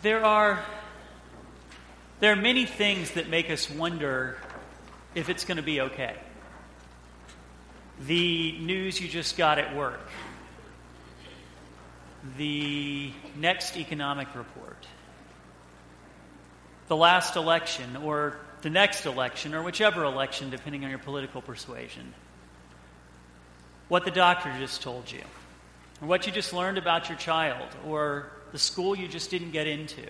There are, there are many things that make us wonder if it's going to be okay. The news you just got at work, the next economic report, the last election, or the next election, or whichever election, depending on your political persuasion, what the doctor just told you, or what you just learned about your child, or the school you just didn't get into.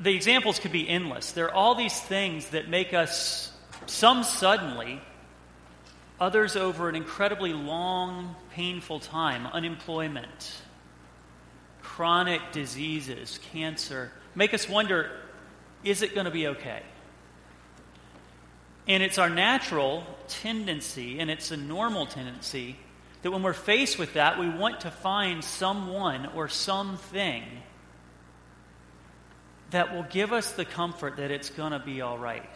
The examples could be endless. There are all these things that make us, some suddenly, others over an incredibly long, painful time unemployment, chronic diseases, cancer make us wonder is it going to be okay? And it's our natural tendency, and it's a normal tendency, that when we're faced with that, we want to find someone or something that will give us the comfort that it's going to be all right.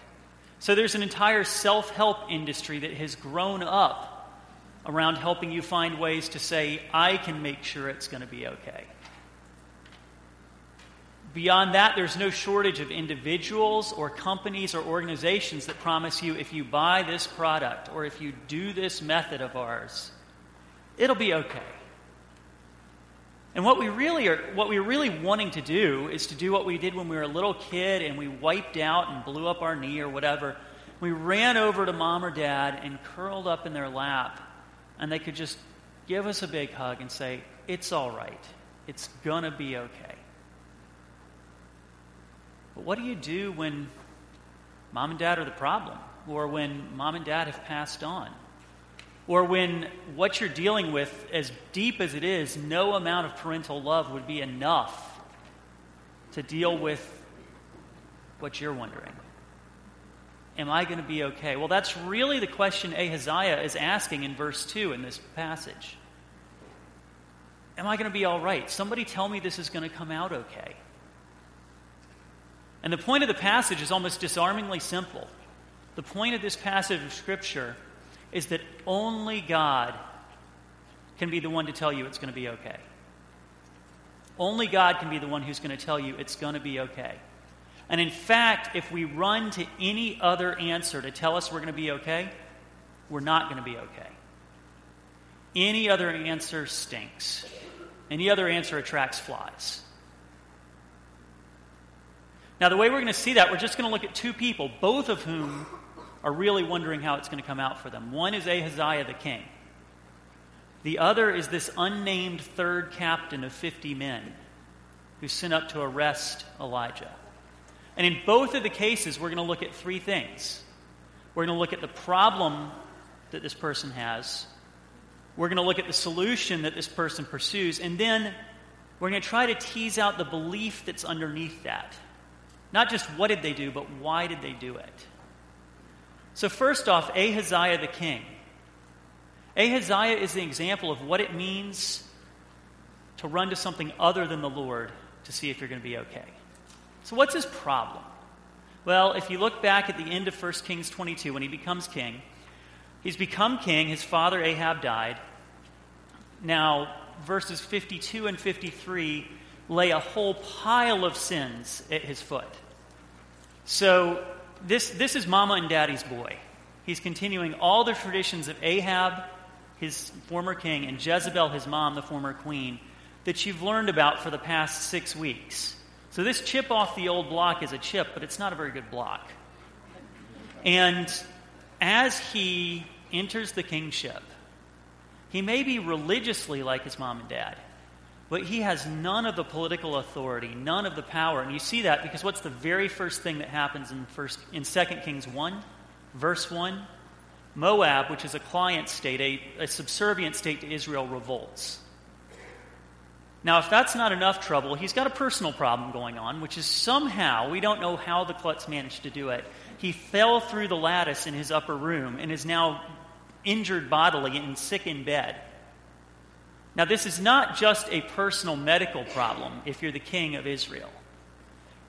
So there's an entire self help industry that has grown up around helping you find ways to say, I can make sure it's going to be okay. Beyond that, there's no shortage of individuals or companies or organizations that promise you if you buy this product or if you do this method of ours, it'll be okay. And what we really are what we're really wanting to do is to do what we did when we were a little kid and we wiped out and blew up our knee or whatever. We ran over to mom or dad and curled up in their lap and they could just give us a big hug and say, "It's all right. It's going to be okay." But what do you do when mom and dad are the problem or when mom and dad have passed on? Or when what you're dealing with, as deep as it is, no amount of parental love would be enough to deal with what you're wondering. Am I going to be okay? Well, that's really the question Ahaziah is asking in verse 2 in this passage. Am I going to be all right? Somebody tell me this is going to come out okay. And the point of the passage is almost disarmingly simple. The point of this passage of Scripture is that only God can be the one to tell you it's going to be okay. Only God can be the one who's going to tell you it's going to be okay. And in fact, if we run to any other answer to tell us we're going to be okay, we're not going to be okay. Any other answer stinks. Any other answer attracts flies. Now, the way we're going to see that, we're just going to look at two people, both of whom are really wondering how it's going to come out for them. One is Ahaziah the king, the other is this unnamed third captain of 50 men who's sent up to arrest Elijah. And in both of the cases, we're going to look at three things. We're going to look at the problem that this person has. We're going to look at the solution that this person pursues. And then we're going to try to tease out the belief that's underneath that. Not just what did they do, but why did they do it? So, first off, Ahaziah the king. Ahaziah is the example of what it means to run to something other than the Lord to see if you're going to be okay. So, what's his problem? Well, if you look back at the end of 1 Kings 22, when he becomes king, he's become king. His father Ahab died. Now, verses 52 and 53 lay a whole pile of sins at his foot. So, this, this is mama and daddy's boy. He's continuing all the traditions of Ahab, his former king, and Jezebel, his mom, the former queen, that you've learned about for the past six weeks. So this chip off the old block is a chip, but it's not a very good block. And as he enters the kingship, he may be religiously like his mom and dad. But he has none of the political authority, none of the power. And you see that because what's the very first thing that happens in, first, in 2 Kings 1, verse 1? Moab, which is a client state, a, a subservient state to Israel, revolts. Now, if that's not enough trouble, he's got a personal problem going on, which is somehow, we don't know how the klutz managed to do it. He fell through the lattice in his upper room and is now injured bodily and sick in bed. Now, this is not just a personal medical problem if you're the king of Israel.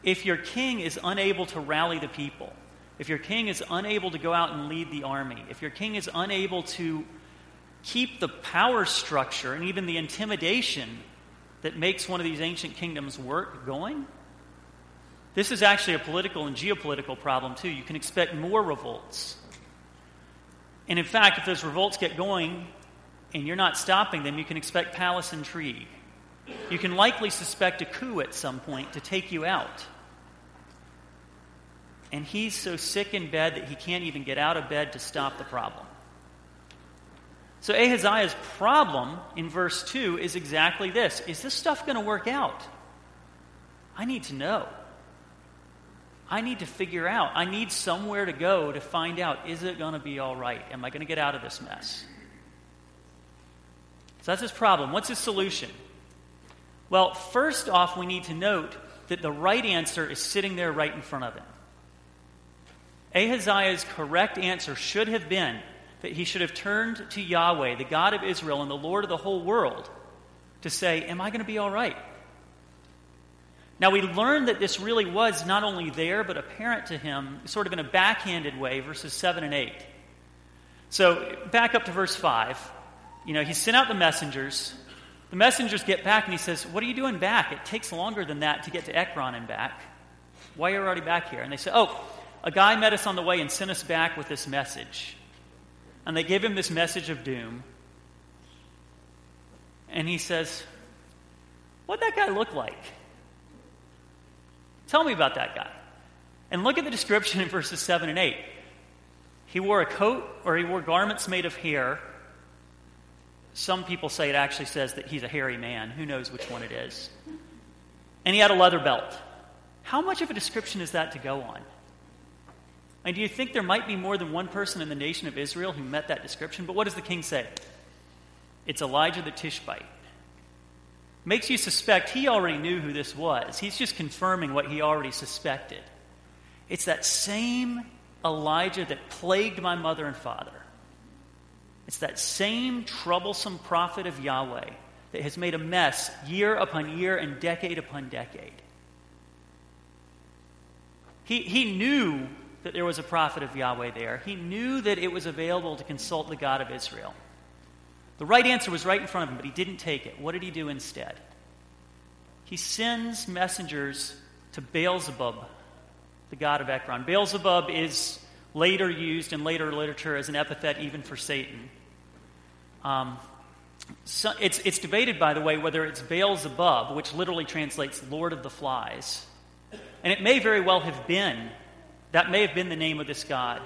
If your king is unable to rally the people, if your king is unable to go out and lead the army, if your king is unable to keep the power structure and even the intimidation that makes one of these ancient kingdoms work going? This is actually a political and geopolitical problem, too. You can expect more revolts. And in fact, if those revolts get going and you're not stopping them, you can expect palace intrigue. You can likely suspect a coup at some point to take you out. And he's so sick in bed that he can't even get out of bed to stop the problem. So Ahaziah's problem in verse 2 is exactly this Is this stuff going to work out? I need to know. I need to figure out. I need somewhere to go to find out is it going to be all right? Am I going to get out of this mess? So that's his problem. What's his solution? Well, first off, we need to note that the right answer is sitting there right in front of him. Ahaziah's correct answer should have been that he should have turned to Yahweh, the God of Israel and the Lord of the whole world, to say, Am I going to be all right? Now, we learn that this really was not only there, but apparent to him, sort of in a backhanded way, verses 7 and 8. So, back up to verse 5. You know, he sent out the messengers. The messengers get back, and he says, What are you doing back? It takes longer than that to get to Ekron and back. Why are you already back here? And they say, Oh, a guy met us on the way and sent us back with this message. And they give him this message of doom. And he says, What'd that guy look like? Tell me about that guy. And look at the description in verses 7 and 8. He wore a coat or he wore garments made of hair. Some people say it actually says that he's a hairy man. Who knows which one it is? And he had a leather belt. How much of a description is that to go on? And do you think there might be more than one person in the nation of Israel who met that description? But what does the king say? It's Elijah the Tishbite. Makes you suspect he already knew who this was. He's just confirming what he already suspected. It's that same Elijah that plagued my mother and father. It's that same troublesome prophet of Yahweh that has made a mess year upon year and decade upon decade. He, he knew that there was a prophet of Yahweh there. He knew that it was available to consult the God of Israel. The right answer was right in front of him, but he didn't take it. What did he do instead? He sends messengers to Beelzebub, the god of Ekron. Beelzebub is later used in later literature as an epithet even for Satan. Um, so it's, it's debated, by the way, whether it's Beelzebub, which literally translates Lord of the Flies. And it may very well have been that may have been the name of this god.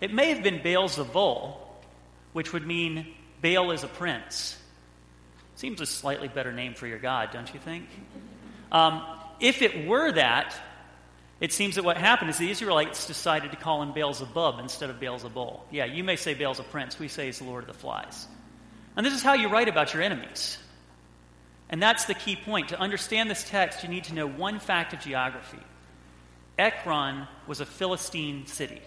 It may have been Beelzebul, which would mean Baal is a prince. Seems a slightly better name for your god, don't you think? Um, if it were that, it seems that what happened is the Israelites decided to call him Beelzebub instead of Beelzebul. Yeah, you may say Baal's a prince. We say he's the Lord of the flies. And this is how you write about your enemies. And that's the key point. To understand this text, you need to know one fact of geography. Ekron was a Philistine city.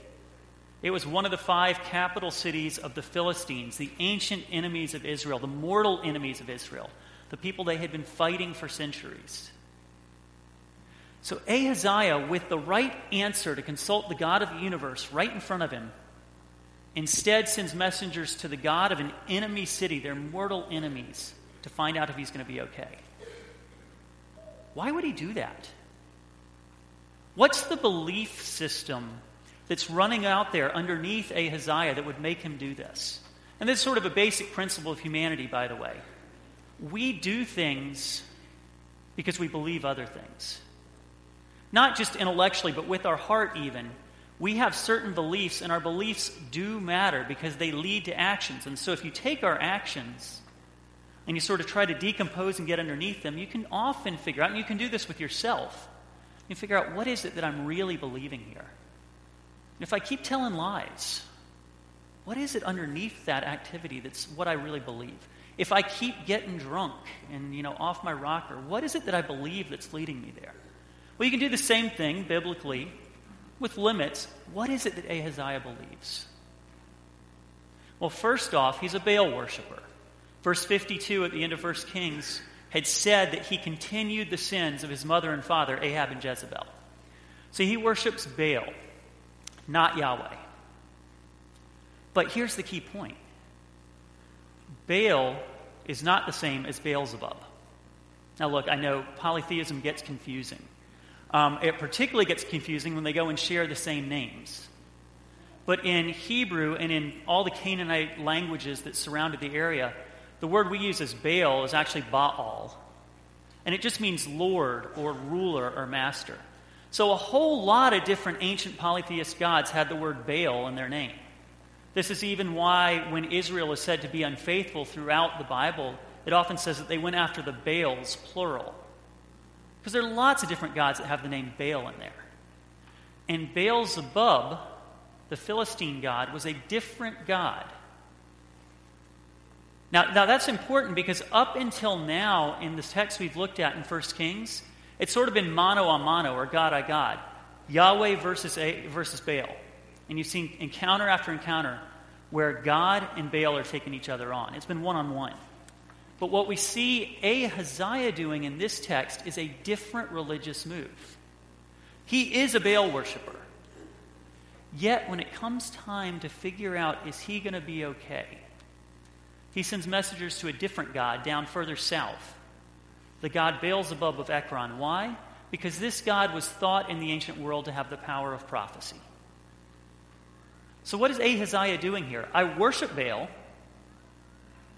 It was one of the five capital cities of the Philistines, the ancient enemies of Israel, the mortal enemies of Israel, the people they had been fighting for centuries. So Ahaziah, with the right answer to consult the God of the universe right in front of him, instead sends messengers to the God of an enemy city, their mortal enemies, to find out if he's going to be okay. Why would he do that? What's the belief system that's running out there underneath Ahaziah that would make him do this? And this is sort of a basic principle of humanity, by the way. We do things because we believe other things. Not just intellectually, but with our heart, even. We have certain beliefs, and our beliefs do matter because they lead to actions. And so, if you take our actions and you sort of try to decompose and get underneath them, you can often figure out, and you can do this with yourself you figure out what is it that I'm really believing here. And if I keep telling lies, what is it underneath that activity that's what I really believe? If I keep getting drunk and you know off my rocker, what is it that I believe that's leading me there? Well, you can do the same thing biblically with limits. What is it that Ahaziah believes? Well, first off, he's a Baal worshiper. Verse 52 at the end of 1 Kings had said that he continued the sins of his mother and father, Ahab and Jezebel. So he worships Baal, not Yahweh. But here's the key point Baal is not the same as Beelzebub. Now, look, I know polytheism gets confusing. Um, it particularly gets confusing when they go and share the same names. But in Hebrew and in all the Canaanite languages that surrounded the area, the word we use as Baal is actually Baal. And it just means Lord or ruler or master. So a whole lot of different ancient polytheist gods had the word Baal in their name. This is even why, when Israel is said to be unfaithful throughout the Bible, it often says that they went after the Baals, plural. Because there are lots of different gods that have the name Baal in there. And Baal Zebub, the Philistine god, was a different god. Now, now that's important because up until now, in the text we've looked at in 1 Kings, it's sort of been mano a mano, or God I God. Yahweh versus, a, versus Baal. And you've seen encounter after encounter where God and Baal are taking each other on. It's been one on one. But what we see Ahaziah doing in this text is a different religious move. He is a Baal worshiper. Yet, when it comes time to figure out is he going to be okay, he sends messengers to a different god down further south, the god Beelzebub of Ekron. Why? Because this god was thought in the ancient world to have the power of prophecy. So, what is Ahaziah doing here? I worship Baal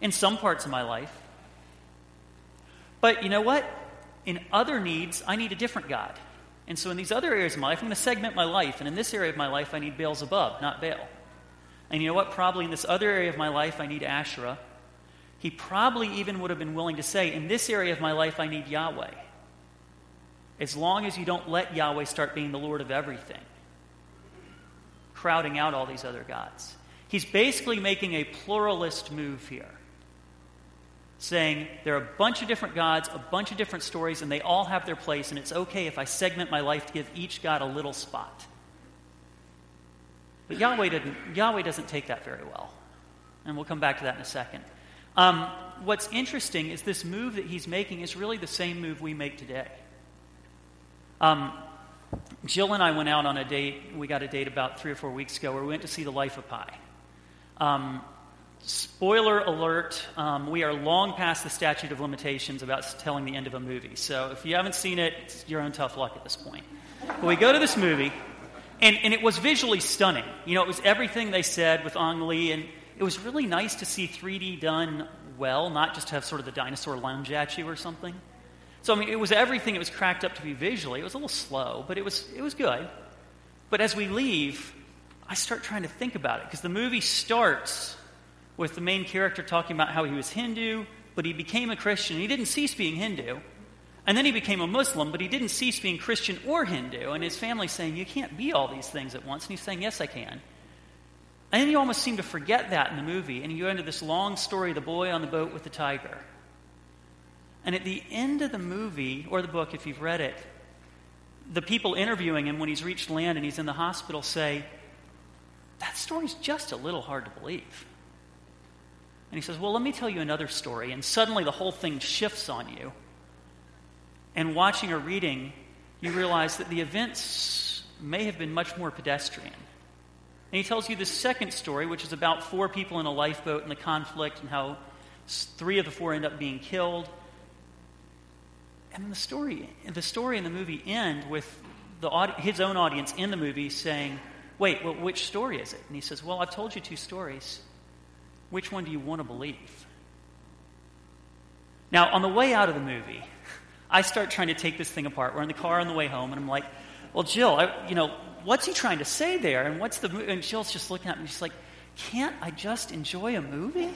in some parts of my life. But you know what? In other needs, I need a different God. And so in these other areas of my life, I'm going to segment my life. And in this area of my life, I need Beelzebub, not Baal. And you know what? Probably in this other area of my life, I need Asherah. He probably even would have been willing to say, in this area of my life, I need Yahweh. As long as you don't let Yahweh start being the Lord of everything, crowding out all these other gods. He's basically making a pluralist move here saying there are a bunch of different gods, a bunch of different stories, and they all have their place, and it's okay if I segment my life to give each God a little spot. But Yahweh, didn't, Yahweh doesn't take that very well. And we'll come back to that in a second. Um, what's interesting is this move that he's making is really the same move we make today. Um, Jill and I went out on a date. We got a date about three or four weeks ago where we went to see The Life of Pi. Um, Spoiler alert, um, we are long past the statute of limitations about telling the end of a movie. So if you haven't seen it, it's your own tough luck at this point. But we go to this movie, and, and it was visually stunning. You know, it was everything they said with Ang Lee, and it was really nice to see 3D done well, not just have sort of the dinosaur lunge at you or something. So, I mean, it was everything it was cracked up to be visually. It was a little slow, but it was, it was good. But as we leave, I start trying to think about it because the movie starts with the main character talking about how he was Hindu, but he became a Christian. He didn't cease being Hindu. And then he became a Muslim, but he didn't cease being Christian or Hindu. And his family saying, You can't be all these things at once. And he's saying, Yes, I can. And then you almost seem to forget that in the movie. And you go into this long story the boy on the boat with the tiger. And at the end of the movie, or the book, if you've read it, the people interviewing him when he's reached land and he's in the hospital say, That story's just a little hard to believe. And he says, Well, let me tell you another story. And suddenly the whole thing shifts on you. And watching or reading, you realize that the events may have been much more pedestrian. And he tells you the second story, which is about four people in a lifeboat and the conflict and how three of the four end up being killed. And the story, the story in the movie end with the, his own audience in the movie saying, Wait, well, which story is it? And he says, Well, I've told you two stories. Which one do you want to believe? Now, on the way out of the movie, I start trying to take this thing apart. We're in the car on the way home, and I'm like, well, Jill, I, you know, what's he trying to say there? And what's the And Jill's just looking at me, she's like, can't I just enjoy a movie?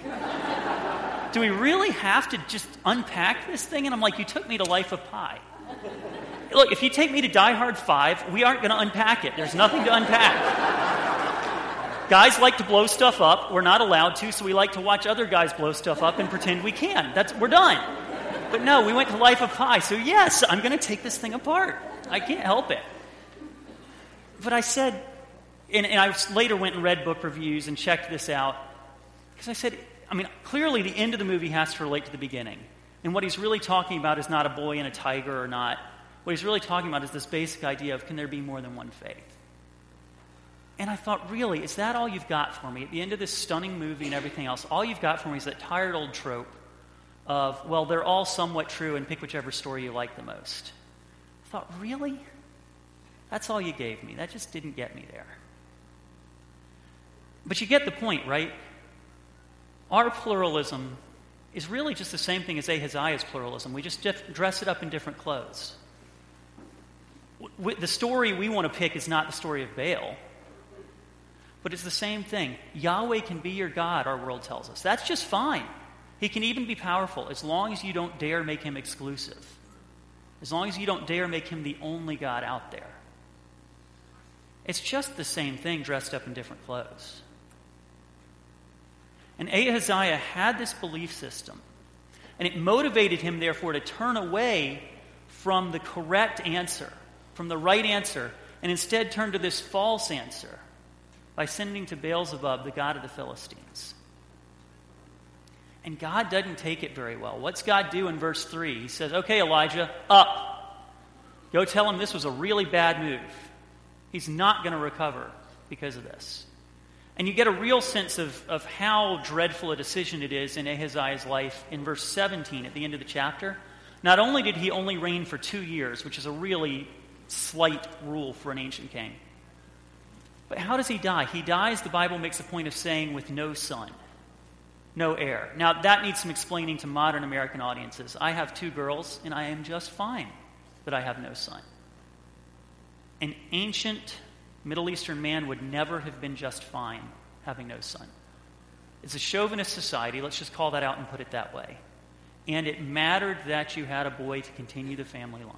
Do we really have to just unpack this thing? And I'm like, you took me to Life of Pi. Look, if you take me to Die Hard 5, we aren't going to unpack it. There's nothing to unpack. Guys like to blow stuff up. We're not allowed to, so we like to watch other guys blow stuff up and pretend we can. That's, we're done. But no, we went to Life of Pi, so yes, I'm going to take this thing apart. I can't help it. But I said, and, and I later went and read book reviews and checked this out, because I said, I mean, clearly the end of the movie has to relate to the beginning. And what he's really talking about is not a boy and a tiger or not. What he's really talking about is this basic idea of can there be more than one faith? And I thought, really, is that all you've got for me? At the end of this stunning movie and everything else, all you've got for me is that tired old trope of, well, they're all somewhat true and pick whichever story you like the most. I thought, really? That's all you gave me. That just didn't get me there. But you get the point, right? Our pluralism is really just the same thing as Ahaziah's pluralism. We just dress it up in different clothes. The story we want to pick is not the story of Baal, but it's the same thing. Yahweh can be your God, our world tells us. That's just fine. He can even be powerful as long as you don't dare make him exclusive, as long as you don't dare make him the only God out there. It's just the same thing dressed up in different clothes. And Ahaziah had this belief system, and it motivated him, therefore, to turn away from the correct answer, from the right answer, and instead turn to this false answer by sending to Beelzebub, the god of the Philistines. And God doesn't take it very well. What's God do in verse 3? He says, Okay, Elijah, up. Go tell him this was a really bad move. He's not going to recover because of this. And you get a real sense of, of how dreadful a decision it is in Ahaziah's life in verse 17 at the end of the chapter. Not only did he only reign for two years, which is a really slight rule for an ancient king, but how does he die? He dies, the Bible makes a point of saying, with no son, no heir. Now, that needs some explaining to modern American audiences. I have two girls, and I am just fine that I have no son. An ancient Middle Eastern man would never have been just fine having no son. It's a chauvinist society, let's just call that out and put it that way. And it mattered that you had a boy to continue the family line.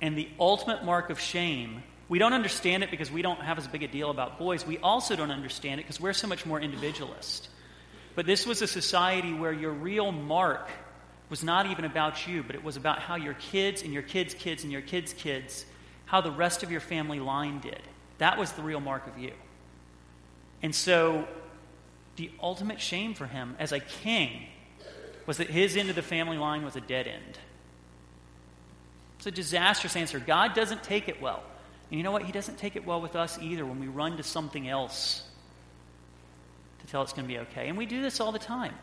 And the ultimate mark of shame, we don't understand it because we don't have as big a deal about boys. We also don't understand it because we're so much more individualist. But this was a society where your real mark was not even about you, but it was about how your kids and your kids' kids and your kids' kids how the rest of your family line did. That was the real mark of you. And so, the ultimate shame for him as a king was that his end of the family line was a dead end. It's a disastrous answer. God doesn't take it well. And you know what? He doesn't take it well with us either when we run to something else to tell it's going to be okay. And we do this all the time.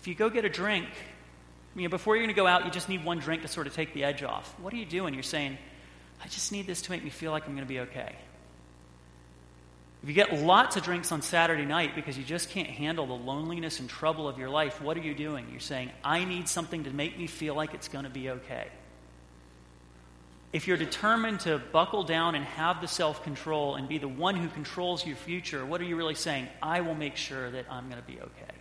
If you go get a drink, you know, before you're going to go out, you just need one drink to sort of take the edge off. What are you doing? You're saying, I just need this to make me feel like I'm going to be okay. If you get lots of drinks on Saturday night because you just can't handle the loneliness and trouble of your life, what are you doing? You're saying, I need something to make me feel like it's going to be okay. If you're determined to buckle down and have the self control and be the one who controls your future, what are you really saying? I will make sure that I'm going to be okay.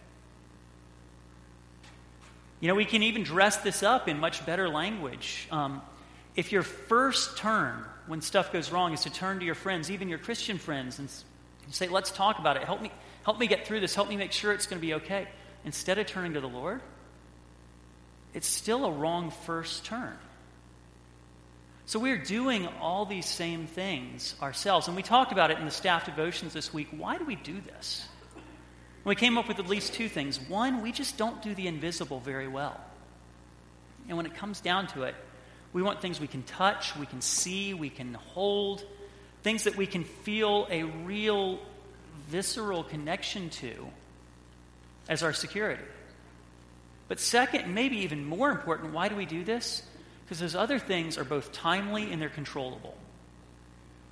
You know, we can even dress this up in much better language. Um, if your first turn when stuff goes wrong is to turn to your friends, even your Christian friends, and say, let's talk about it. Help me, help me get through this. Help me make sure it's going to be okay. Instead of turning to the Lord, it's still a wrong first turn. So we're doing all these same things ourselves. And we talked about it in the staff devotions this week. Why do we do this? we came up with at least two things. One, we just don't do the invisible very well. And when it comes down to it, we want things we can touch, we can see, we can hold, things that we can feel a real visceral connection to as our security. But second, maybe even more important, why do we do this? Because those other things are both timely and they're controllable.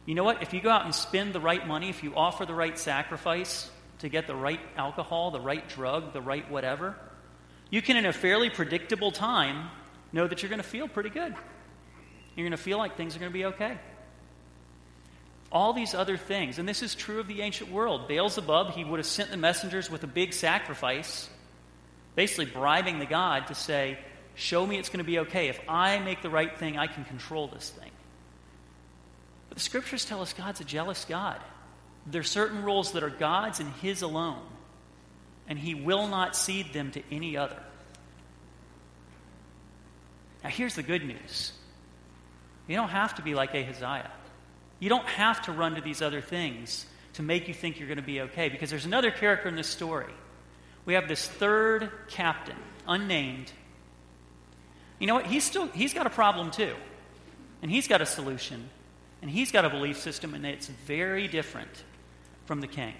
You know what? If you go out and spend the right money, if you offer the right sacrifice to get the right alcohol, the right drug, the right whatever, you can, in a fairly predictable time, know that you're going to feel pretty good. You're going to feel like things are going to be okay. All these other things, and this is true of the ancient world. Beelzebub, he would have sent the messengers with a big sacrifice, basically bribing the god to say, Show me it's going to be okay. If I make the right thing, I can control this thing. But the scriptures tell us God's a jealous God. There are certain rules that are God's and His alone, and He will not cede them to any other. Now, here's the good news you don't have to be like Ahaziah. You don't have to run to these other things to make you think you're going to be okay because there's another character in this story. We have this third captain, unnamed. You know what? He's still he's got a problem too. And he's got a solution. And he's got a belief system and it's very different from the king.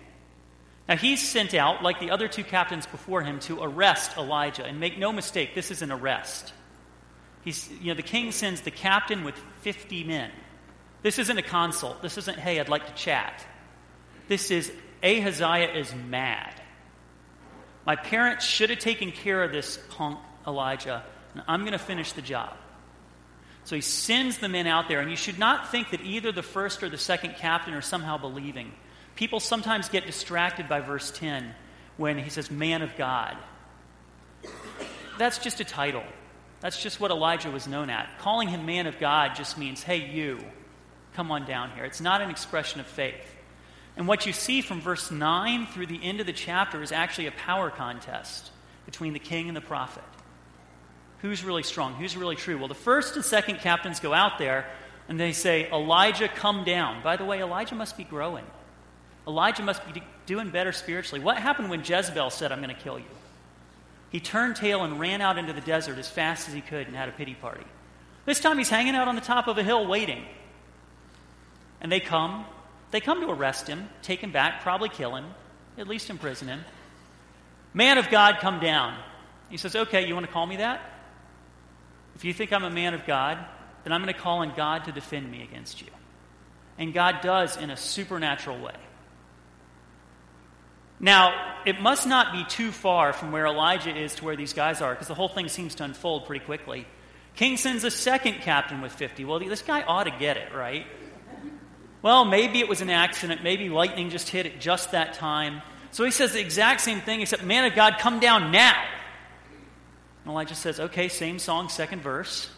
Now, he's sent out, like the other two captains before him, to arrest Elijah. And make no mistake, this is an arrest. He's, you know, the king sends the captain with 50 men. This isn't a consult. This isn't, hey, I'd like to chat. This is, Ahaziah is mad. My parents should have taken care of this punk Elijah, and I'm going to finish the job. So he sends the men out there, and you should not think that either the first or the second captain are somehow believing. People sometimes get distracted by verse 10 when he says, man of God. That's just a title. That's just what Elijah was known at. Calling him man of God just means, hey, you, come on down here. It's not an expression of faith. And what you see from verse 9 through the end of the chapter is actually a power contest between the king and the prophet. Who's really strong? Who's really true? Well, the first and second captains go out there and they say, Elijah, come down. By the way, Elijah must be growing. Elijah must be doing better spiritually. What happened when Jezebel said, I'm going to kill you? He turned tail and ran out into the desert as fast as he could and had a pity party. This time he's hanging out on the top of a hill waiting. And they come. They come to arrest him, take him back, probably kill him, at least imprison him. Man of God, come down. He says, Okay, you want to call me that? If you think I'm a man of God, then I'm going to call on God to defend me against you. And God does in a supernatural way. Now, it must not be too far from where Elijah is to where these guys are, because the whole thing seems to unfold pretty quickly. King sends a second captain with 50. Well, this guy ought to get it, right? Well, maybe it was an accident. Maybe lightning just hit at just that time. So he says the exact same thing, except, Man of God, come down now. And Elijah says, Okay, same song, second verse.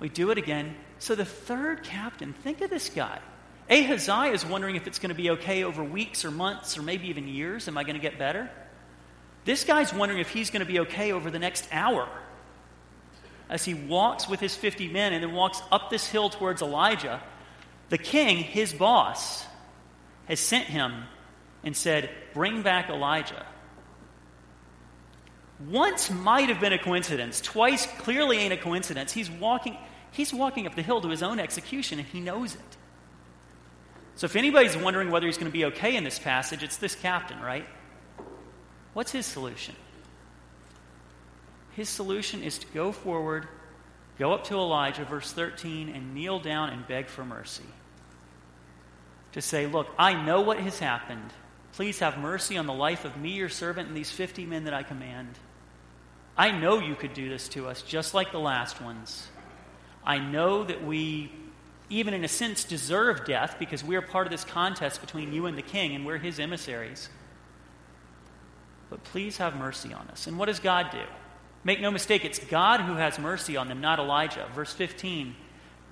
We do it again. So the third captain, think of this guy. Ahaziah is wondering if it's going to be okay over weeks or months or maybe even years. Am I going to get better? This guy's wondering if he's going to be okay over the next hour. As he walks with his 50 men and then walks up this hill towards Elijah, the king, his boss, has sent him and said, Bring back Elijah. Once might have been a coincidence, twice clearly ain't a coincidence. He's walking, he's walking up the hill to his own execution and he knows it. So if anybody's wondering whether he's going to be okay in this passage, it's this captain, right? What's his solution? His solution is to go forward, go up to Elijah, verse 13, and kneel down and beg for mercy. To say, Look, I know what has happened. Please have mercy on the life of me, your servant, and these 50 men that I command. I know you could do this to us, just like the last ones. I know that we even in a sense, deserve death because we're part of this contest between you and the king and we're his emissaries. But please have mercy on us. And what does God do? Make no mistake, it's God who has mercy on them, not Elijah. Verse 15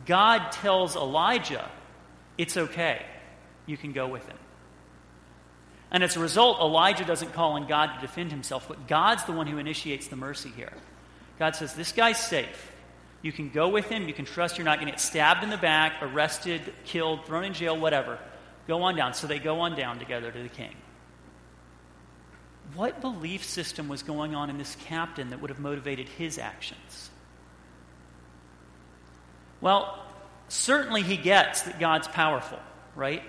God tells Elijah, it's okay. You can go with him. And as a result, Elijah doesn't call on God to defend himself, but God's the one who initiates the mercy here. God says, This guy's safe. You can go with him. You can trust you're not going to get stabbed in the back, arrested, killed, thrown in jail, whatever. Go on down. So they go on down together to the king. What belief system was going on in this captain that would have motivated his actions? Well, certainly he gets that God's powerful, right?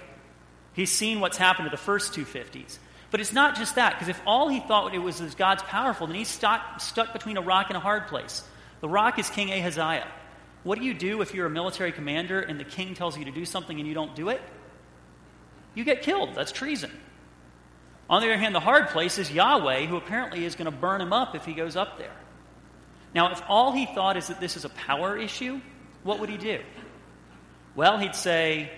He's seen what's happened to the first two fifties. But it's not just that, because if all he thought it was was God's powerful, then he's stuck, stuck between a rock and a hard place. The rock is King Ahaziah. What do you do if you're a military commander and the king tells you to do something and you don't do it? You get killed. That's treason. On the other hand, the hard place is Yahweh, who apparently is going to burn him up if he goes up there. Now, if all he thought is that this is a power issue, what would he do? Well, he'd say,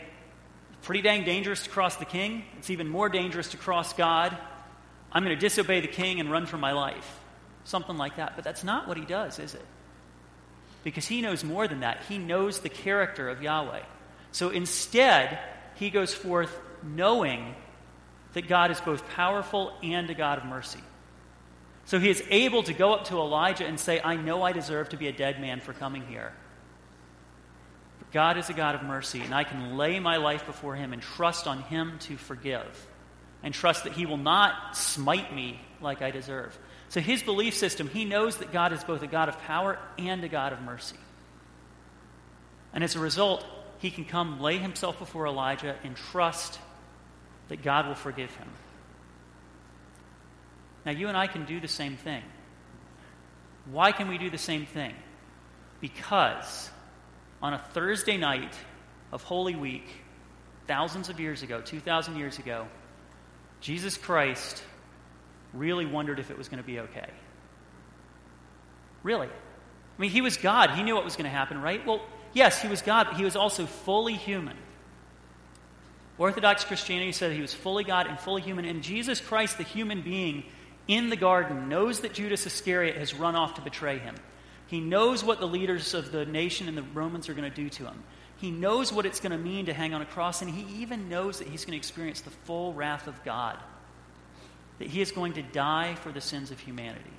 pretty dang dangerous to cross the king. It's even more dangerous to cross God. I'm going to disobey the king and run for my life. Something like that. But that's not what he does, is it? because he knows more than that. He knows the character of Yahweh. So instead, he goes forth knowing that God is both powerful and a God of mercy. So he is able to go up to Elijah and say, I know I deserve to be a dead man for coming here. God is a God of mercy, and I can lay my life before him and trust on him to forgive, and trust that he will not smite me like I deserve. So, his belief system, he knows that God is both a God of power and a God of mercy. And as a result, he can come lay himself before Elijah and trust that God will forgive him. Now, you and I can do the same thing. Why can we do the same thing? Because on a Thursday night of Holy Week, thousands of years ago, 2,000 years ago, Jesus Christ really wondered if it was going to be okay. Really. I mean, he was God. He knew what was going to happen, right? Well, yes, he was God, but he was also fully human. Orthodox Christianity said he was fully God and fully human, and Jesus Christ, the human being in the garden, knows that Judas Iscariot has run off to betray him. He knows what the leaders of the nation and the Romans are going to do to him. He knows what it's going to mean to hang on a cross, and he even knows that he's going to experience the full wrath of God, that he is going to die for the sins of humanity.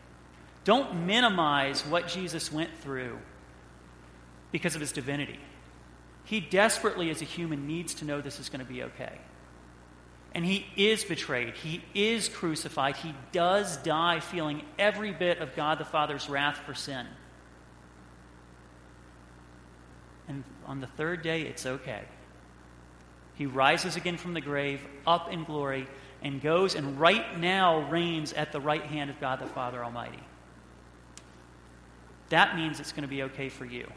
Don't minimize what Jesus went through because of his divinity. He desperately, as a human, needs to know this is going to be okay. And he is betrayed. He is crucified. He does die feeling every bit of God the Father's wrath for sin. And on the third day, it's okay. He rises again from the grave, up in glory, and goes and right now reigns at the right hand of God the Father Almighty. That means it's going to be okay for you.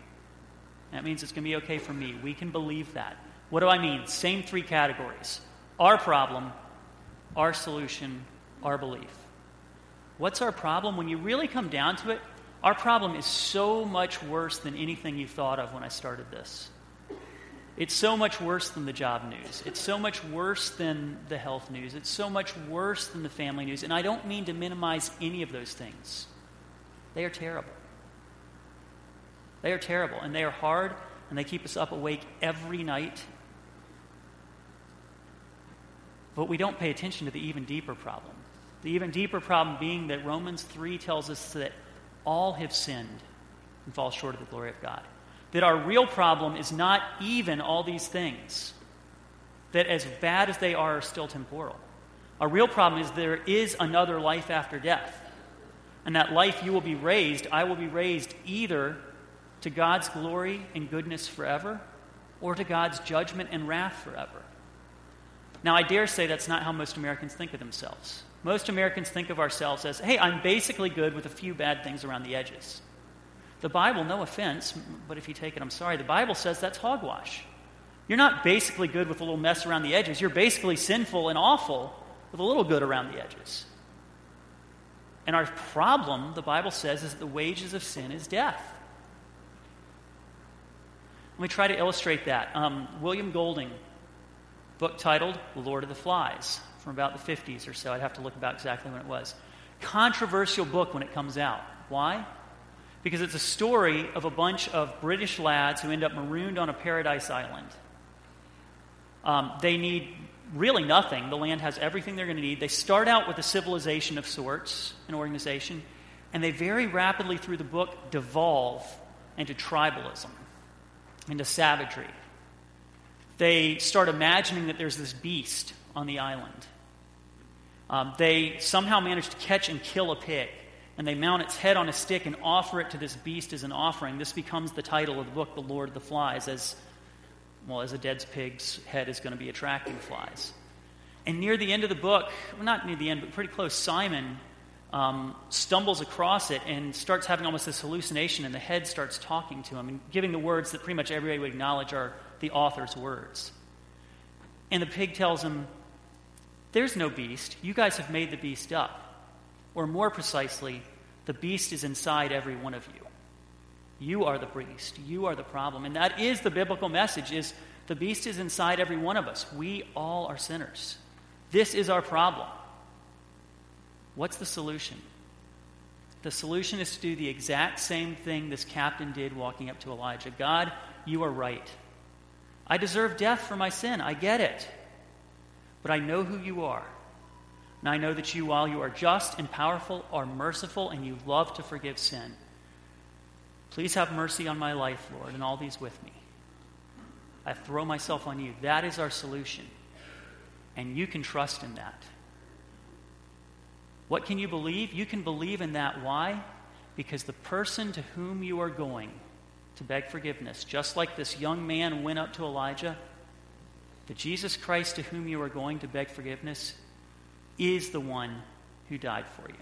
That means it's going to be okay for me. We can believe that. What do I mean? Same three categories our problem, our solution, our belief. What's our problem? When you really come down to it, our problem is so much worse than anything you thought of when I started this. It's so much worse than the job news. It's so much worse than the health news. It's so much worse than the family news. And I don't mean to minimize any of those things, they are terrible. They are terrible, and they are hard, and they keep us up awake every night but we don't pay attention to the even deeper problem. The even deeper problem being that Romans 3 tells us that all have sinned and fall short of the glory of God. That our real problem is not even all these things, that as bad as they are, are still temporal. Our real problem is there is another life after death. And that life you will be raised, I will be raised either to God's glory and goodness forever or to God's judgment and wrath forever. Now, I dare say that's not how most Americans think of themselves. Most Americans think of ourselves as, hey, I'm basically good with a few bad things around the edges. The Bible, no offense, but if you take it, I'm sorry, the Bible says that's hogwash. You're not basically good with a little mess around the edges. You're basically sinful and awful with a little good around the edges. And our problem, the Bible says, is that the wages of sin is death. Let me try to illustrate that. Um, William Golding book titled Lord of the Flies from about the 50s or so. I'd have to look about exactly when it was. Controversial book when it comes out. Why? Because it's a story of a bunch of British lads who end up marooned on a paradise island. Um, they need really nothing. The land has everything they're going to need. They start out with a civilization of sorts, an organization, and they very rapidly, through the book, devolve into tribalism, into savagery, they start imagining that there's this beast on the island. Um, they somehow manage to catch and kill a pig, and they mount its head on a stick and offer it to this beast as an offering. This becomes the title of the book, The Lord of the Flies, as well as a dead pig's head is going to be attracting flies. And near the end of the book, well, not near the end, but pretty close, Simon um, stumbles across it and starts having almost this hallucination, and the head starts talking to him and giving the words that pretty much everybody would acknowledge are the author's words. And the pig tells him, There's no beast. You guys have made the beast up. Or more precisely, the beast is inside every one of you. You are the beast. You are the problem. And that is the biblical message is the beast is inside every one of us. We all are sinners. This is our problem. What's the solution? The solution is to do the exact same thing this captain did walking up to Elijah. God, you are right. I deserve death for my sin. I get it. But I know who you are. And I know that you, while you are just and powerful, are merciful and you love to forgive sin. Please have mercy on my life, Lord, and all these with me. I throw myself on you. That is our solution. And you can trust in that. What can you believe? You can believe in that. Why? Because the person to whom you are going to beg forgiveness, just like this young man went up to Elijah. The Jesus Christ to whom you are going to beg forgiveness is the one who died for you.